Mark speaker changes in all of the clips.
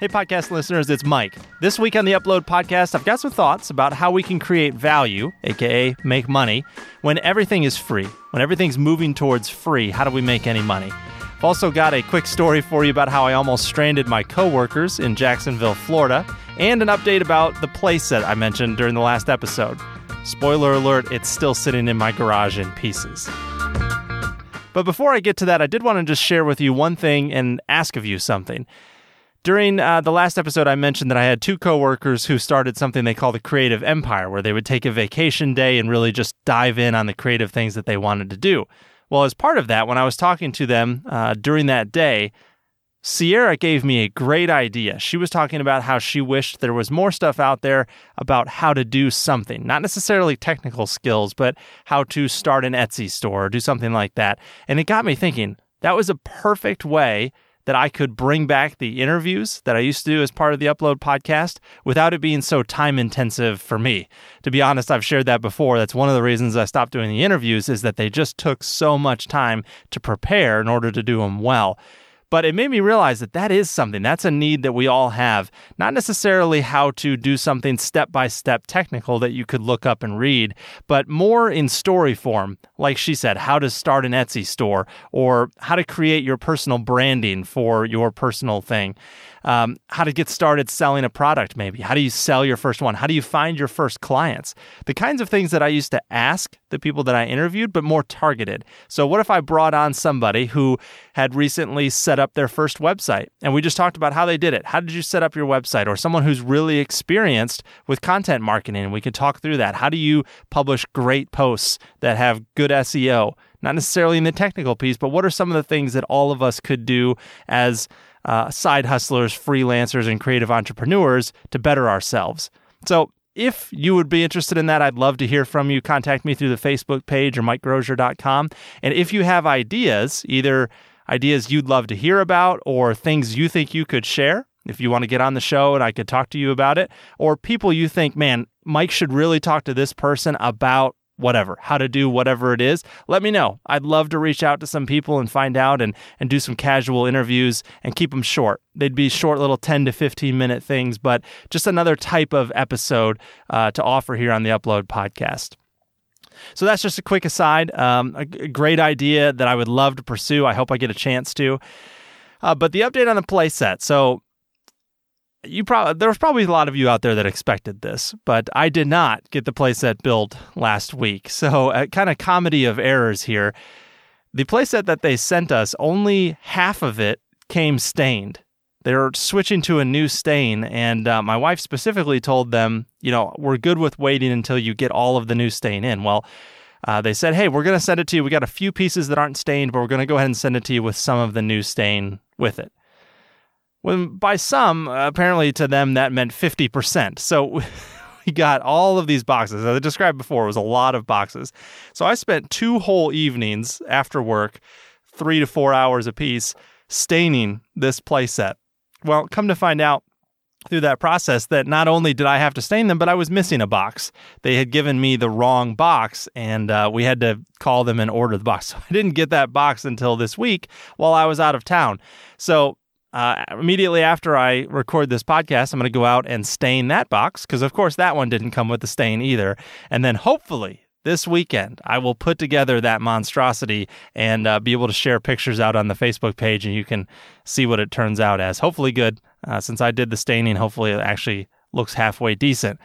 Speaker 1: Hey, podcast listeners, it's Mike. This week on the Upload Podcast, I've got some thoughts about how we can create value, aka make money, when everything is free. When everything's moving towards free, how do we make any money? I've also got a quick story for you about how I almost stranded my coworkers in Jacksonville, Florida, and an update about the playset I mentioned during the last episode. Spoiler alert, it's still sitting in my garage in pieces. But before I get to that, I did want to just share with you one thing and ask of you something. During uh, the last episode, I mentioned that I had two coworkers who started something they call the Creative Empire, where they would take a vacation day and really just dive in on the creative things that they wanted to do. Well, as part of that, when I was talking to them uh, during that day, Sierra gave me a great idea. She was talking about how she wished there was more stuff out there about how to do something, not necessarily technical skills, but how to start an Etsy store or do something like that. And it got me thinking that was a perfect way that I could bring back the interviews that I used to do as part of the Upload podcast without it being so time intensive for me. To be honest, I've shared that before. That's one of the reasons I stopped doing the interviews is that they just took so much time to prepare in order to do them well. But it made me realize that that is something, that's a need that we all have. Not necessarily how to do something step by step technical that you could look up and read, but more in story form. Like she said, how to start an Etsy store or how to create your personal branding for your personal thing um, how to get started selling a product, maybe. How do you sell your first one? How do you find your first clients? The kinds of things that I used to ask the people that I interviewed, but more targeted. So, what if I brought on somebody who had recently set up their first website and we just talked about how they did it? How did you set up your website? Or someone who's really experienced with content marketing and we could talk through that. How do you publish great posts that have good SEO? Not necessarily in the technical piece, but what are some of the things that all of us could do as uh, side hustlers, freelancers, and creative entrepreneurs to better ourselves. So, if you would be interested in that, I'd love to hear from you. Contact me through the Facebook page or MikeGroesser.com. And if you have ideas, either ideas you'd love to hear about or things you think you could share, if you want to get on the show and I could talk to you about it, or people you think, man, Mike should really talk to this person about whatever, how to do whatever it is, let me know. I'd love to reach out to some people and find out and, and do some casual interviews and keep them short. They'd be short little 10 to 15 minute things, but just another type of episode uh, to offer here on the Upload podcast. So that's just a quick aside. Um, a, great idea that I would love to pursue. I hope I get a chance to. Uh, but the update on the playset. So you probably there was probably a lot of you out there that expected this, but I did not get the playset built last week. So, a kind of comedy of errors here. The playset that they sent us, only half of it came stained. They're switching to a new stain, and uh, my wife specifically told them, you know, we're good with waiting until you get all of the new stain in. Well, uh, they said, hey, we're going to send it to you. We got a few pieces that aren't stained, but we're going to go ahead and send it to you with some of the new stain with it. When by some, apparently to them, that meant 50%. So we got all of these boxes. As I described before, it was a lot of boxes. So I spent two whole evenings after work, three to four hours a piece, staining this playset. Well, come to find out through that process that not only did I have to stain them, but I was missing a box. They had given me the wrong box, and uh, we had to call them and order the box. So I didn't get that box until this week while I was out of town. So uh, immediately after I record this podcast, I'm going to go out and stain that box because, of course, that one didn't come with the stain either. And then hopefully this weekend, I will put together that monstrosity and uh, be able to share pictures out on the Facebook page, and you can see what it turns out as. Hopefully, good. Uh, since I did the staining, hopefully, it actually looks halfway decent.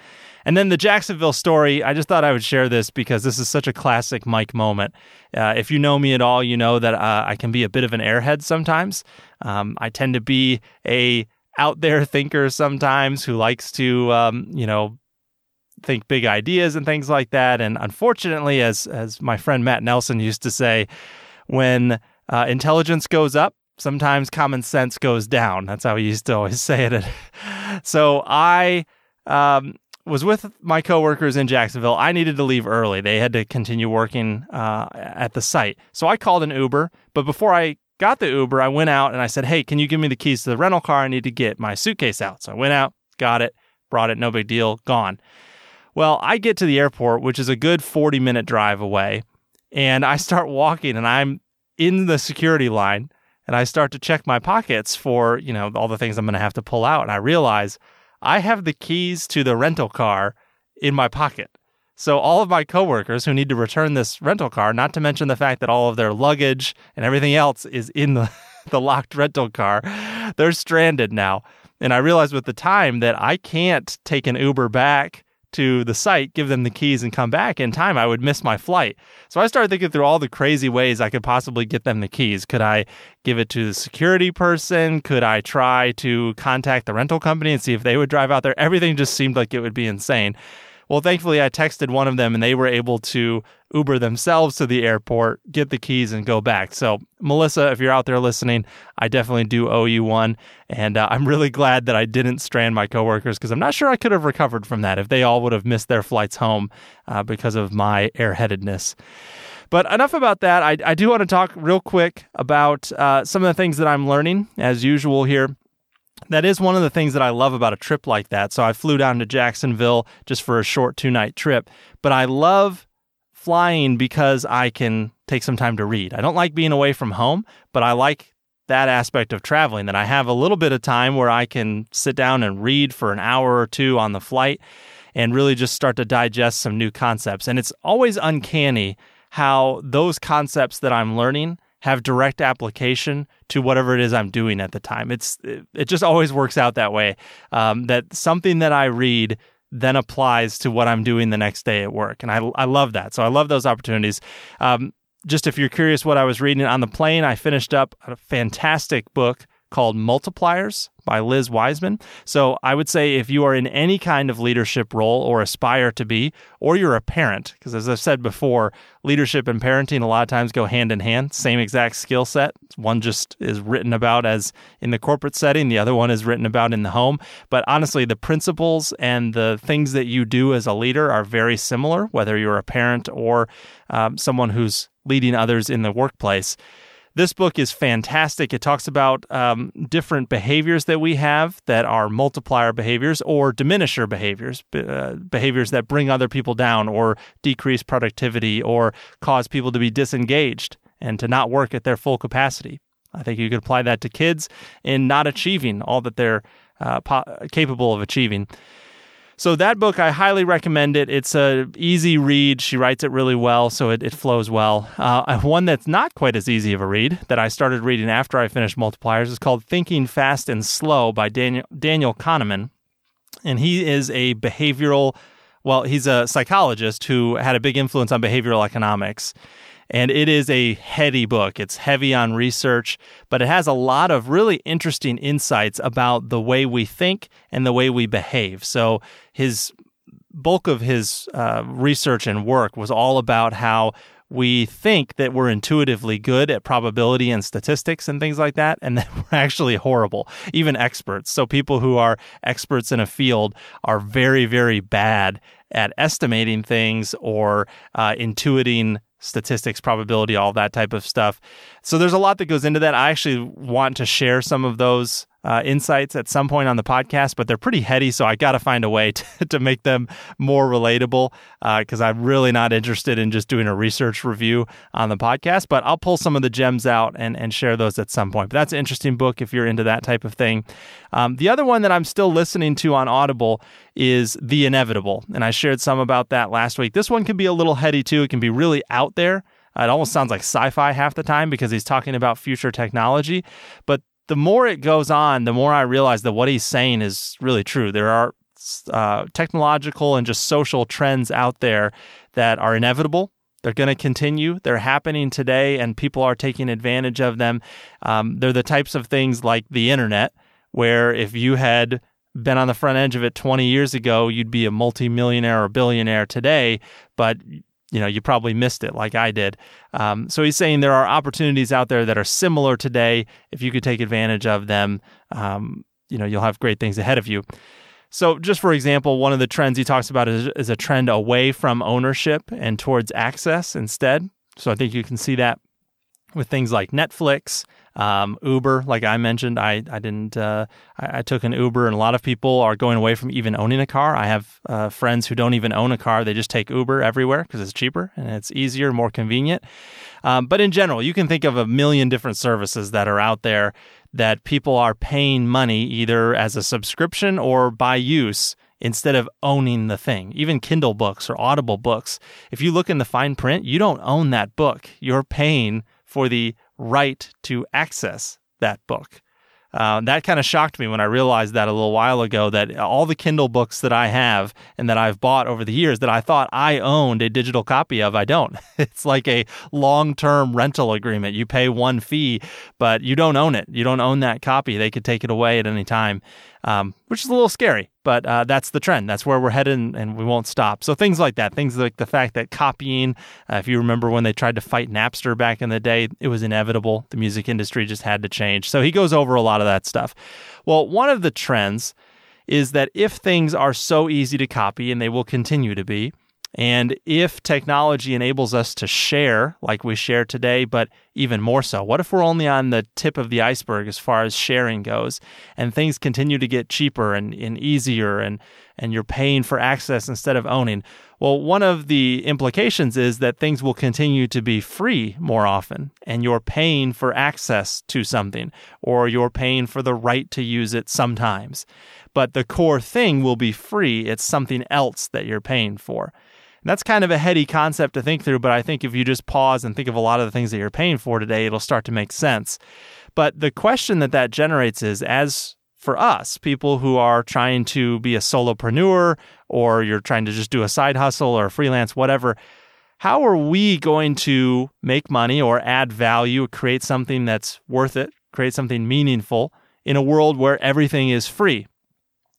Speaker 1: And then the Jacksonville story, I just thought I would share this because this is such a classic Mike moment. Uh, if you know me at all, you know that uh, I can be a bit of an airhead sometimes. Um, I tend to be a out there thinker sometimes who likes to, um, you know, think big ideas and things like that. And unfortunately, as as my friend Matt Nelson used to say, when uh, intelligence goes up, sometimes common sense goes down. That's how he used to always say it. so I um, was with my coworkers in Jacksonville. I needed to leave early. They had to continue working uh, at the site. So I called an Uber. But before I got the Uber, I went out and I said, Hey, can you give me the keys to the rental car? I need to get my suitcase out. So I went out, got it, brought it, no big deal, gone. Well, I get to the airport, which is a good 40 minute drive away, and I start walking and I'm in the security line and I start to check my pockets for, you know, all the things I'm going to have to pull out. And I realize I have the keys to the rental car in my pocket. So all of my coworkers who need to return this rental car, not to mention the fact that all of their luggage and everything else is in the, the locked rental car, they're stranded now. And I realized with the time that I can't take an Uber back to the site, give them the keys, and come back in time, I would miss my flight. So I started thinking through all the crazy ways I could possibly get them the keys. Could I give it to the security person? Could I try to contact the rental company and see if they would drive out there? Everything just seemed like it would be insane. Well, thankfully, I texted one of them and they were able to Uber themselves to the airport, get the keys, and go back. So, Melissa, if you're out there listening, I definitely do owe you one. And uh, I'm really glad that I didn't strand my coworkers because I'm not sure I could have recovered from that if they all would have missed their flights home uh, because of my airheadedness. But enough about that. I, I do want to talk real quick about uh, some of the things that I'm learning, as usual, here that is one of the things that I love about a trip like that. So I flew down to Jacksonville just for a short two night trip, but I love flying because I can take some time to read. I don't like being away from home, but I like that aspect of traveling that I have a little bit of time where I can sit down and read for an hour or two on the flight and really just start to digest some new concepts. And it's always uncanny how those concepts that I'm learning have direct application to whatever it is I'm doing at the time. It's it just always works out that way. Um, that something that I read then applies to what I'm doing the next day at work, and I I love that. So I love those opportunities. Um, just if you're curious what I was reading on the plane, I finished up a fantastic book called Multipliers by Liz Wiseman. So I would say if you are in any kind of leadership role or aspire to be, or you're a parent, because as I've said before, leadership and parenting a lot of times go hand in hand, same exact skill set. One just is written about as in the corporate setting, the other one is written about in the home. But honestly, the principles and the things that you do as a leader are very similar, whether you're a parent or um, someone who's leading others in the workplace. This book is fantastic. It talks about um, different behaviors that we have that are multiplier behaviors or diminisher behaviors, uh, behaviors that bring other people down or decrease productivity or cause people to be disengaged and to not work at their full capacity. I think you could apply that to kids in not achieving all that they're uh, po- capable of achieving. So that book, I highly recommend it. It's a easy read. She writes it really well, so it, it flows well. Uh, one that's not quite as easy of a read that I started reading after I finished Multipliers is called Thinking Fast and Slow by Daniel, Daniel Kahneman. And he is a behavioral, well, he's a psychologist who had a big influence on behavioral economics. And it is a heady book. It's heavy on research, but it has a lot of really interesting insights about the way we think and the way we behave. So his bulk of his uh, research and work was all about how we think that we're intuitively good at probability and statistics and things like that, and that we're actually horrible, even experts. So, people who are experts in a field are very, very bad at estimating things or uh, intuiting statistics, probability, all that type of stuff. So there's a lot that goes into that. I actually want to share some of those uh, insights at some point on the podcast, but they're pretty heady, so I got to find a way to, to make them more relatable because uh, I'm really not interested in just doing a research review on the podcast. But I'll pull some of the gems out and, and share those at some point. But that's an interesting book if you're into that type of thing. Um, the other one that I'm still listening to on Audible is The Inevitable, and I shared some about that last week. This one can be a little heady too, it can be really out there. It almost sounds like sci fi half the time because he's talking about future technology. But the more it goes on, the more I realize that what he's saying is really true. There are uh, technological and just social trends out there that are inevitable. They're going to continue. They're happening today, and people are taking advantage of them. Um, they're the types of things like the internet, where if you had been on the front edge of it 20 years ago, you'd be a multimillionaire or billionaire today, but you know you probably missed it like I did. Um, so he's saying there are opportunities out there that are similar today. If you could take advantage of them, um, you know you'll have great things ahead of you. So, just for example, one of the trends he talks about is, is a trend away from ownership and towards access instead. So, I think you can see that with things like Netflix, Um, Uber, like I mentioned, I I didn't. Uh, I, I, took an Uber, and a lot of people are going away from even owning a car. I have uh, friends who don't even own a car; they just take Uber everywhere because it's cheaper and it's easier, more convenient. Um, but in general, you can think of a million different services that are out there that people are paying money either as a subscription or by use instead of owning the thing. Even Kindle books or Audible books, if you look in the fine print, you don't own that book. You're paying for the right to access that book. Uh, that kind of shocked me when I realized that a little while ago that all the Kindle books that I have and that I've bought over the years that I thought I owned a digital copy of, I don't. It's like a long term rental agreement. You pay one fee, but you don't own it. You don't own that copy. They could take it away at any time um, which is a little scary, but uh, that's the trend. That's where we're headed, and we won't stop. So things like that, things like the fact that copying, uh, if you remember when they tried to fight Napster back in the day, it was inevitable. The music industry just had to change. So he goes over a lot of that stuff. Well, one of the trends is that if things are so easy to copy, and they will continue to be, and if technology enables us to share like we share today, but even more so, what if we're only on the tip of the iceberg as far as sharing goes and things continue to get cheaper and, and easier and, and you're paying for access instead of owning? Well, one of the implications is that things will continue to be free more often and you're paying for access to something or you're paying for the right to use it sometimes. But the core thing will be free. It's something else that you're paying for that's kind of a heady concept to think through, but I think if you just pause and think of a lot of the things that you're paying for today, it'll start to make sense. But the question that that generates is as for us, people who are trying to be a solopreneur or you're trying to just do a side hustle or freelance, whatever, how are we going to make money or add value, create something that's worth it, create something meaningful in a world where everything is free?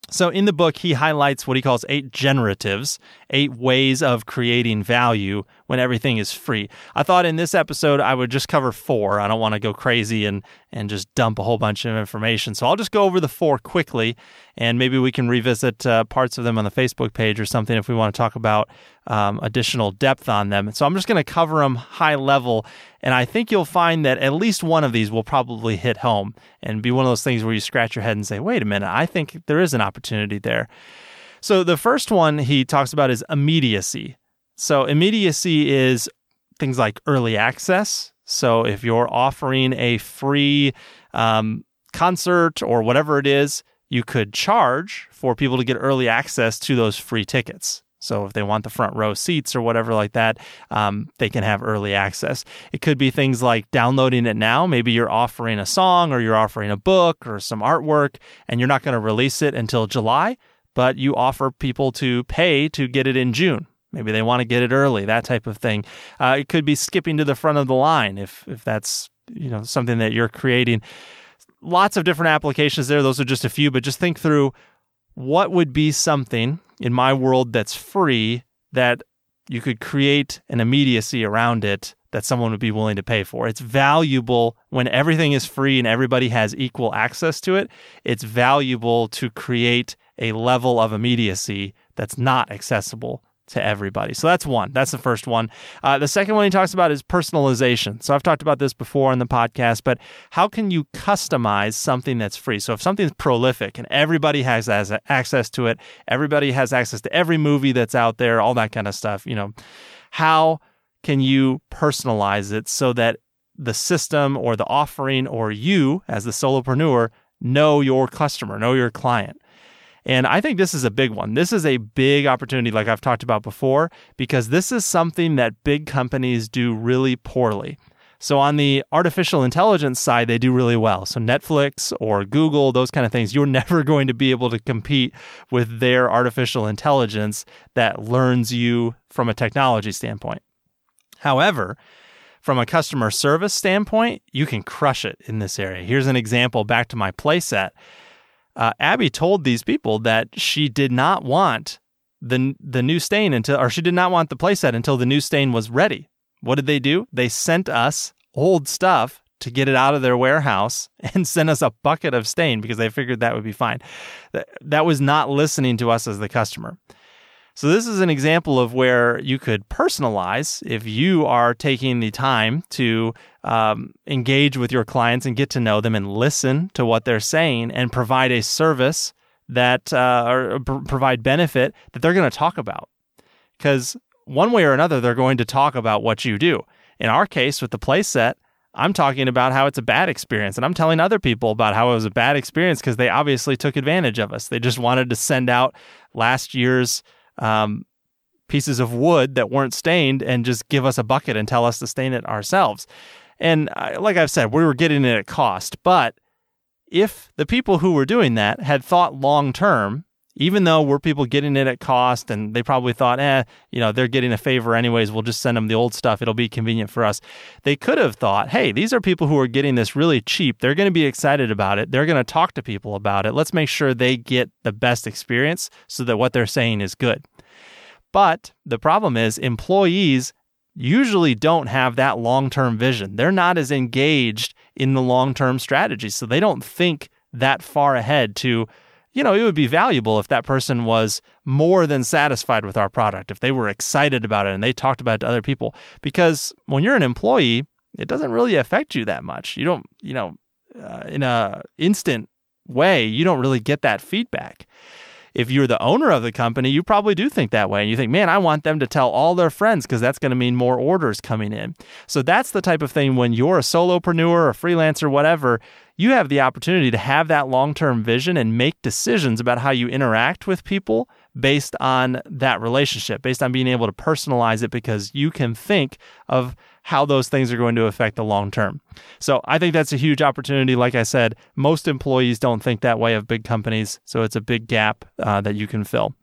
Speaker 1: So, in the book, he highlights what he calls eight generatives, eight ways of creating value when everything is free. I thought in this episode I would just cover four. I don't want to go crazy and, and just dump a whole bunch of information. So, I'll just go over the four quickly and maybe we can revisit uh, parts of them on the Facebook page or something if we want to talk about um, additional depth on them. So, I'm just going to cover them high level and I think you'll find that at least one of these will probably hit home and be one of those things where you scratch your head and say, wait a minute, I think there is an opportunity there. So the first one he talks about is immediacy. So immediacy is things like early access. So if you're offering a free um, concert or whatever it is, you could charge for people to get early access to those free tickets. So if they want the front row seats or whatever like that, um, they can have early access. It could be things like downloading it now. Maybe you're offering a song or you're offering a book or some artwork, and you're not going to release it until July, but you offer people to pay to get it in June. Maybe they want to get it early, that type of thing. Uh, it could be skipping to the front of the line if if that's you know something that you're creating. Lots of different applications there. Those are just a few, but just think through what would be something in my world that's free that you could create an immediacy around it that someone would be willing to pay for. It's valuable when everything is free and everybody has equal access to it. It's valuable to create a level of immediacy that's not accessible to everybody. So that's one. That's the first one. Uh, the second one he talks about is personalization. So I've talked about this before in the podcast, but how can you customize something that's free? So if something's prolific and everybody has, has access to it, everybody has access to every movie that's out there, all that kind of stuff, you know, how can you personalize it so that the system or the offering or you as the solopreneur know your customer, know your client? And I think this is a big one. This is a big opportunity, like I've talked about before, because this is something that big companies do really poorly. So, on the artificial intelligence side, they do really well. So, Netflix or Google, those kind of things, you're never going to be able to compete with their artificial intelligence that learns you from a technology standpoint. However, from a customer service standpoint, you can crush it in this area. Here's an example back to my playset uh, Abby told these people that she did not want the the new stain until, or she did not want the playset until the new stain was ready. What did they do? They sent us old stuff to get it out of their warehouse and sent us a bucket of stain because they figured that would be fine. That, that was not listening to us as the customer. So, this is an example of where you could personalize if you are taking the time to um, engage with your clients and get to know them and listen to what they're saying and provide a service that, uh, or provide benefit that they're going to talk about. Because one way or another, they're going to talk about what you do. In our case, with the playset, I'm talking about how it's a bad experience. And I'm telling other people about how it was a bad experience because they obviously took advantage of us. They just wanted to send out last year's um, pieces of wood that weren't stained and just give us a bucket and tell us to stain it ourselves. And uh, like I've said, we were getting it at cost. But if the people who were doing that had thought long term even though we're people getting it at cost and they probably thought, eh, you know, they're getting a favor anyways, we'll just send them the old stuff. It'll be convenient for us. They could have thought, hey, these are people who are getting this really cheap. They're going to be excited about it. They're going to talk to people about it. Let's make sure they get the best experience so that what they're saying is good. But the problem is, employees usually don't have that long term vision. They're not as engaged in the long term strategy. So they don't think that far ahead to you know, it would be valuable if that person was more than satisfied with our product, if they were excited about it and they talked about it to other people. Because when you're an employee, it doesn't really affect you that much. You don't, you know, uh, in a instant way, you don't really get that feedback. If you're the owner of the company, you probably do think that way. And you think, man, I want them to tell all their friends because that's going to mean more orders coming in. So that's the type of thing when you're a solopreneur, a freelancer, whatever, you have the opportunity to have that long term vision and make decisions about how you interact with people based on that relationship, based on being able to personalize it because you can think of how those things are going to affect the long term. So I think that's a huge opportunity. Like I said, most employees don't think that way of big companies. So it's a big gap uh, that you can fill.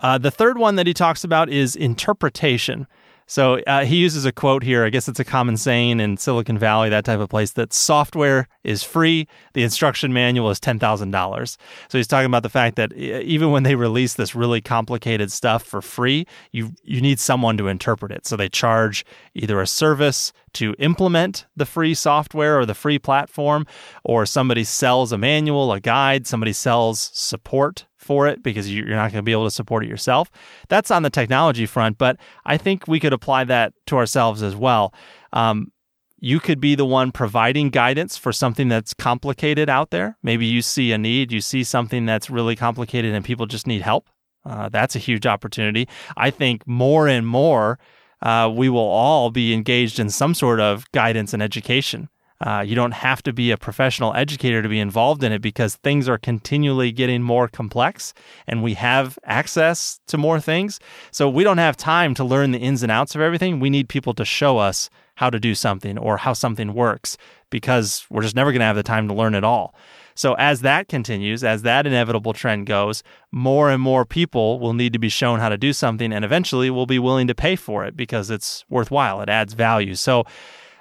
Speaker 1: Uh, the third one that he talks about is interpretation. So uh, he uses a quote here. I guess it's a common saying in Silicon Valley, that type of place, that software is free. The instruction manual is $10,000. So he's talking about the fact that even when they release this really complicated stuff for free, you, you need someone to interpret it. So they charge either a service to implement the free software or the free platform, or somebody sells a manual, a guide, somebody sells support for it because you're not going to be able to support it yourself. That's on the technology front, but I think we could apply that to ourselves as well. Um, you could be the one providing guidance for something that's complicated out there. Maybe you see a need, you see something that's really complicated and people just need help. Uh, that's a huge opportunity. I think more and more uh, we will all be engaged in some sort of guidance and education. Uh, you don't have to be a professional educator to be involved in it because things are continually getting more complex and we have access to more things. So we don't have time to learn the ins and outs of everything. We need people to show us how to do something or how something works because we're just never going to have the time to learn it all. So as that continues, as that inevitable trend goes, more and more people will need to be shown how to do something and eventually will be willing to pay for it because it's worthwhile. It adds value. So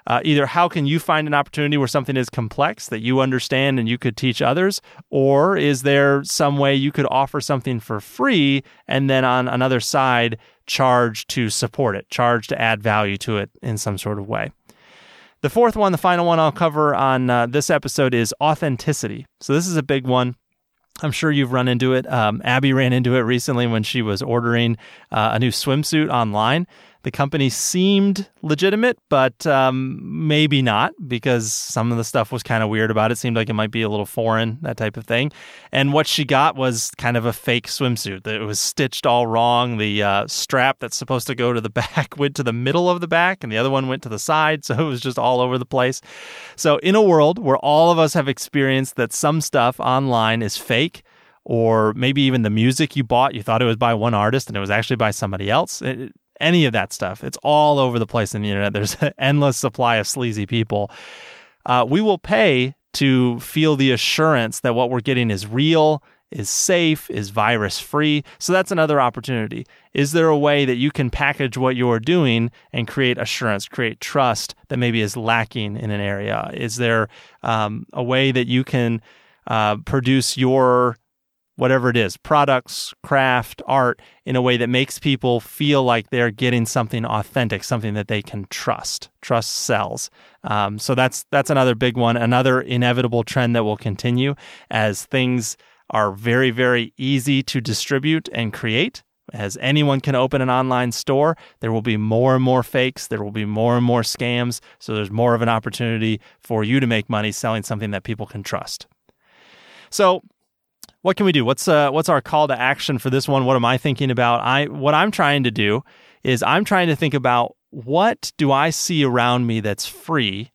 Speaker 1: uh, either how can you find an opportunity where something is complex that you understand and you could teach others, or is there some way you could offer something for free and then on another side charge to support it, charge to add value to it in some sort of way? The fourth one, the final one I'll cover on uh, this episode is authenticity. So, this is a big one. I'm sure you've run into it. Um, Abby ran into it recently when she was ordering uh, a new swimsuit online. The company seemed legitimate, but um, maybe not because some of the stuff was kind of weird about it. Seemed like it might be a little foreign, that type of thing. And what she got was kind of a fake swimsuit. It was stitched all wrong. The uh, strap that's supposed to go to the back went to the middle of the back, and the other one went to the side. So it was just all over the place. So, in a world where all of us have experienced that some stuff online is fake, or maybe even the music you bought, you thought it was by one artist and it was actually by somebody else. It, any of that stuff. It's all over the place in the internet. There's an endless supply of sleazy people. Uh, we will pay to feel the assurance that what we're getting is real, is safe, is virus free. So that's another opportunity. Is there a way that you can package what you're doing and create assurance, create trust that maybe is lacking in an area? Is there um, a way that you can uh, produce your whatever it is products, craft, art in a way that makes people feel like they're getting something authentic, something that they can trust. Trust sells. Um, so that's that's another big one, another inevitable trend that will continue as things are very very easy to distribute and create. As anyone can open an online store, there will be more and more fakes. There will be more and more scams. So there's more of an opportunity for you to make money selling something that people can trust. So, what can we do? What's uh, what's our call to action for this one? What am I thinking about? I what I'm trying to do is I'm trying to think about what do I see around me that's free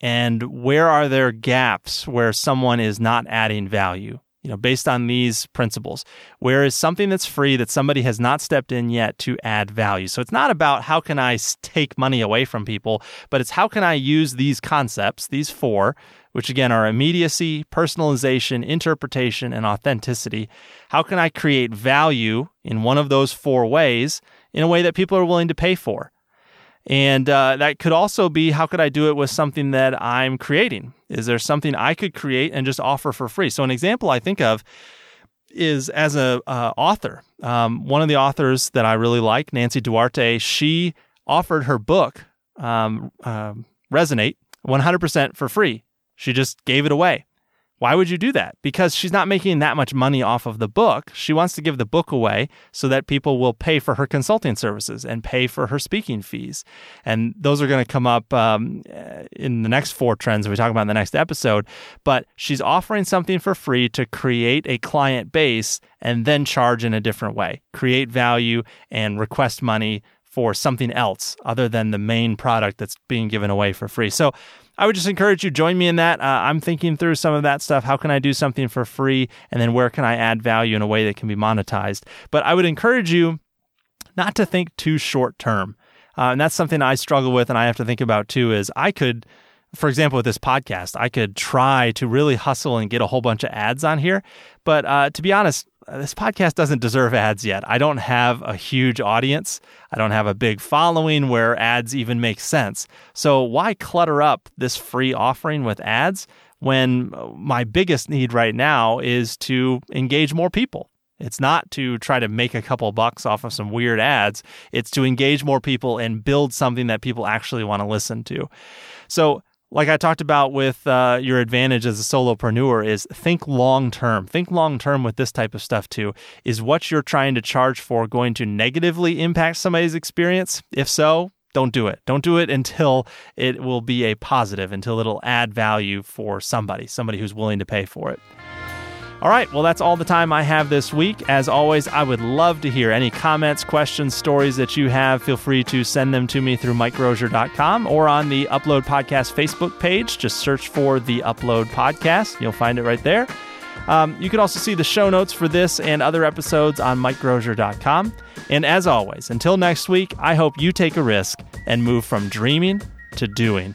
Speaker 1: and where are there gaps where someone is not adding value you know based on these principles where is something that's free that somebody has not stepped in yet to add value. So it's not about how can i take money away from people but it's how can i use these concepts these four which again are immediacy personalization interpretation and authenticity. How can i create value in one of those four ways in a way that people are willing to pay for? And uh, that could also be how could I do it with something that I'm creating? Is there something I could create and just offer for free? So, an example I think of is as a uh, author. Um, one of the authors that I really like, Nancy Duarte, she offered her book, um, uh, Resonate, 100% for free. She just gave it away. Why would you do that? Because she's not making that much money off of the book. She wants to give the book away so that people will pay for her consulting services and pay for her speaking fees. And those are going to come up um, in the next four trends we talk about in the next episode. But she's offering something for free to create a client base and then charge in a different way, create value and request money for something else other than the main product that's being given away for free. So I would just encourage you join me in that. Uh, I'm thinking through some of that stuff. How can I do something for free, and then where can I add value in a way that can be monetized? But I would encourage you not to think too short term, uh, and that's something I struggle with, and I have to think about too. Is I could for example, with this podcast, I could try to really hustle and get a whole bunch of ads on here. But uh, to be honest, this podcast doesn't deserve ads yet. I don't have a huge audience. I don't have a big following where ads even make sense. So why clutter up this free offering with ads when my biggest need right now is to engage more people? It's not to try to make a couple bucks off of some weird ads. It's to engage more people and build something that people actually want to listen to. So like I talked about with uh, your advantage as a solopreneur is think long term. Think long term with this type of stuff too. Is what you're trying to charge for going to negatively impact somebody's experience? If so, don't do it. Don't do it until it will be a positive, until it'll add value for somebody, somebody who's willing to pay for it. All right, well, that's all the time I have this week. As always, I would love to hear any comments, questions, stories that you have. Feel free to send them to me through MikeGroesser.com or on the Upload Podcast Facebook page. Just search for the Upload Podcast. You'll find it right there. Um, you can also see the show notes for this and other episodes on MikeGroesser.com. And as always, until next week, I hope you take a risk and move from dreaming to doing.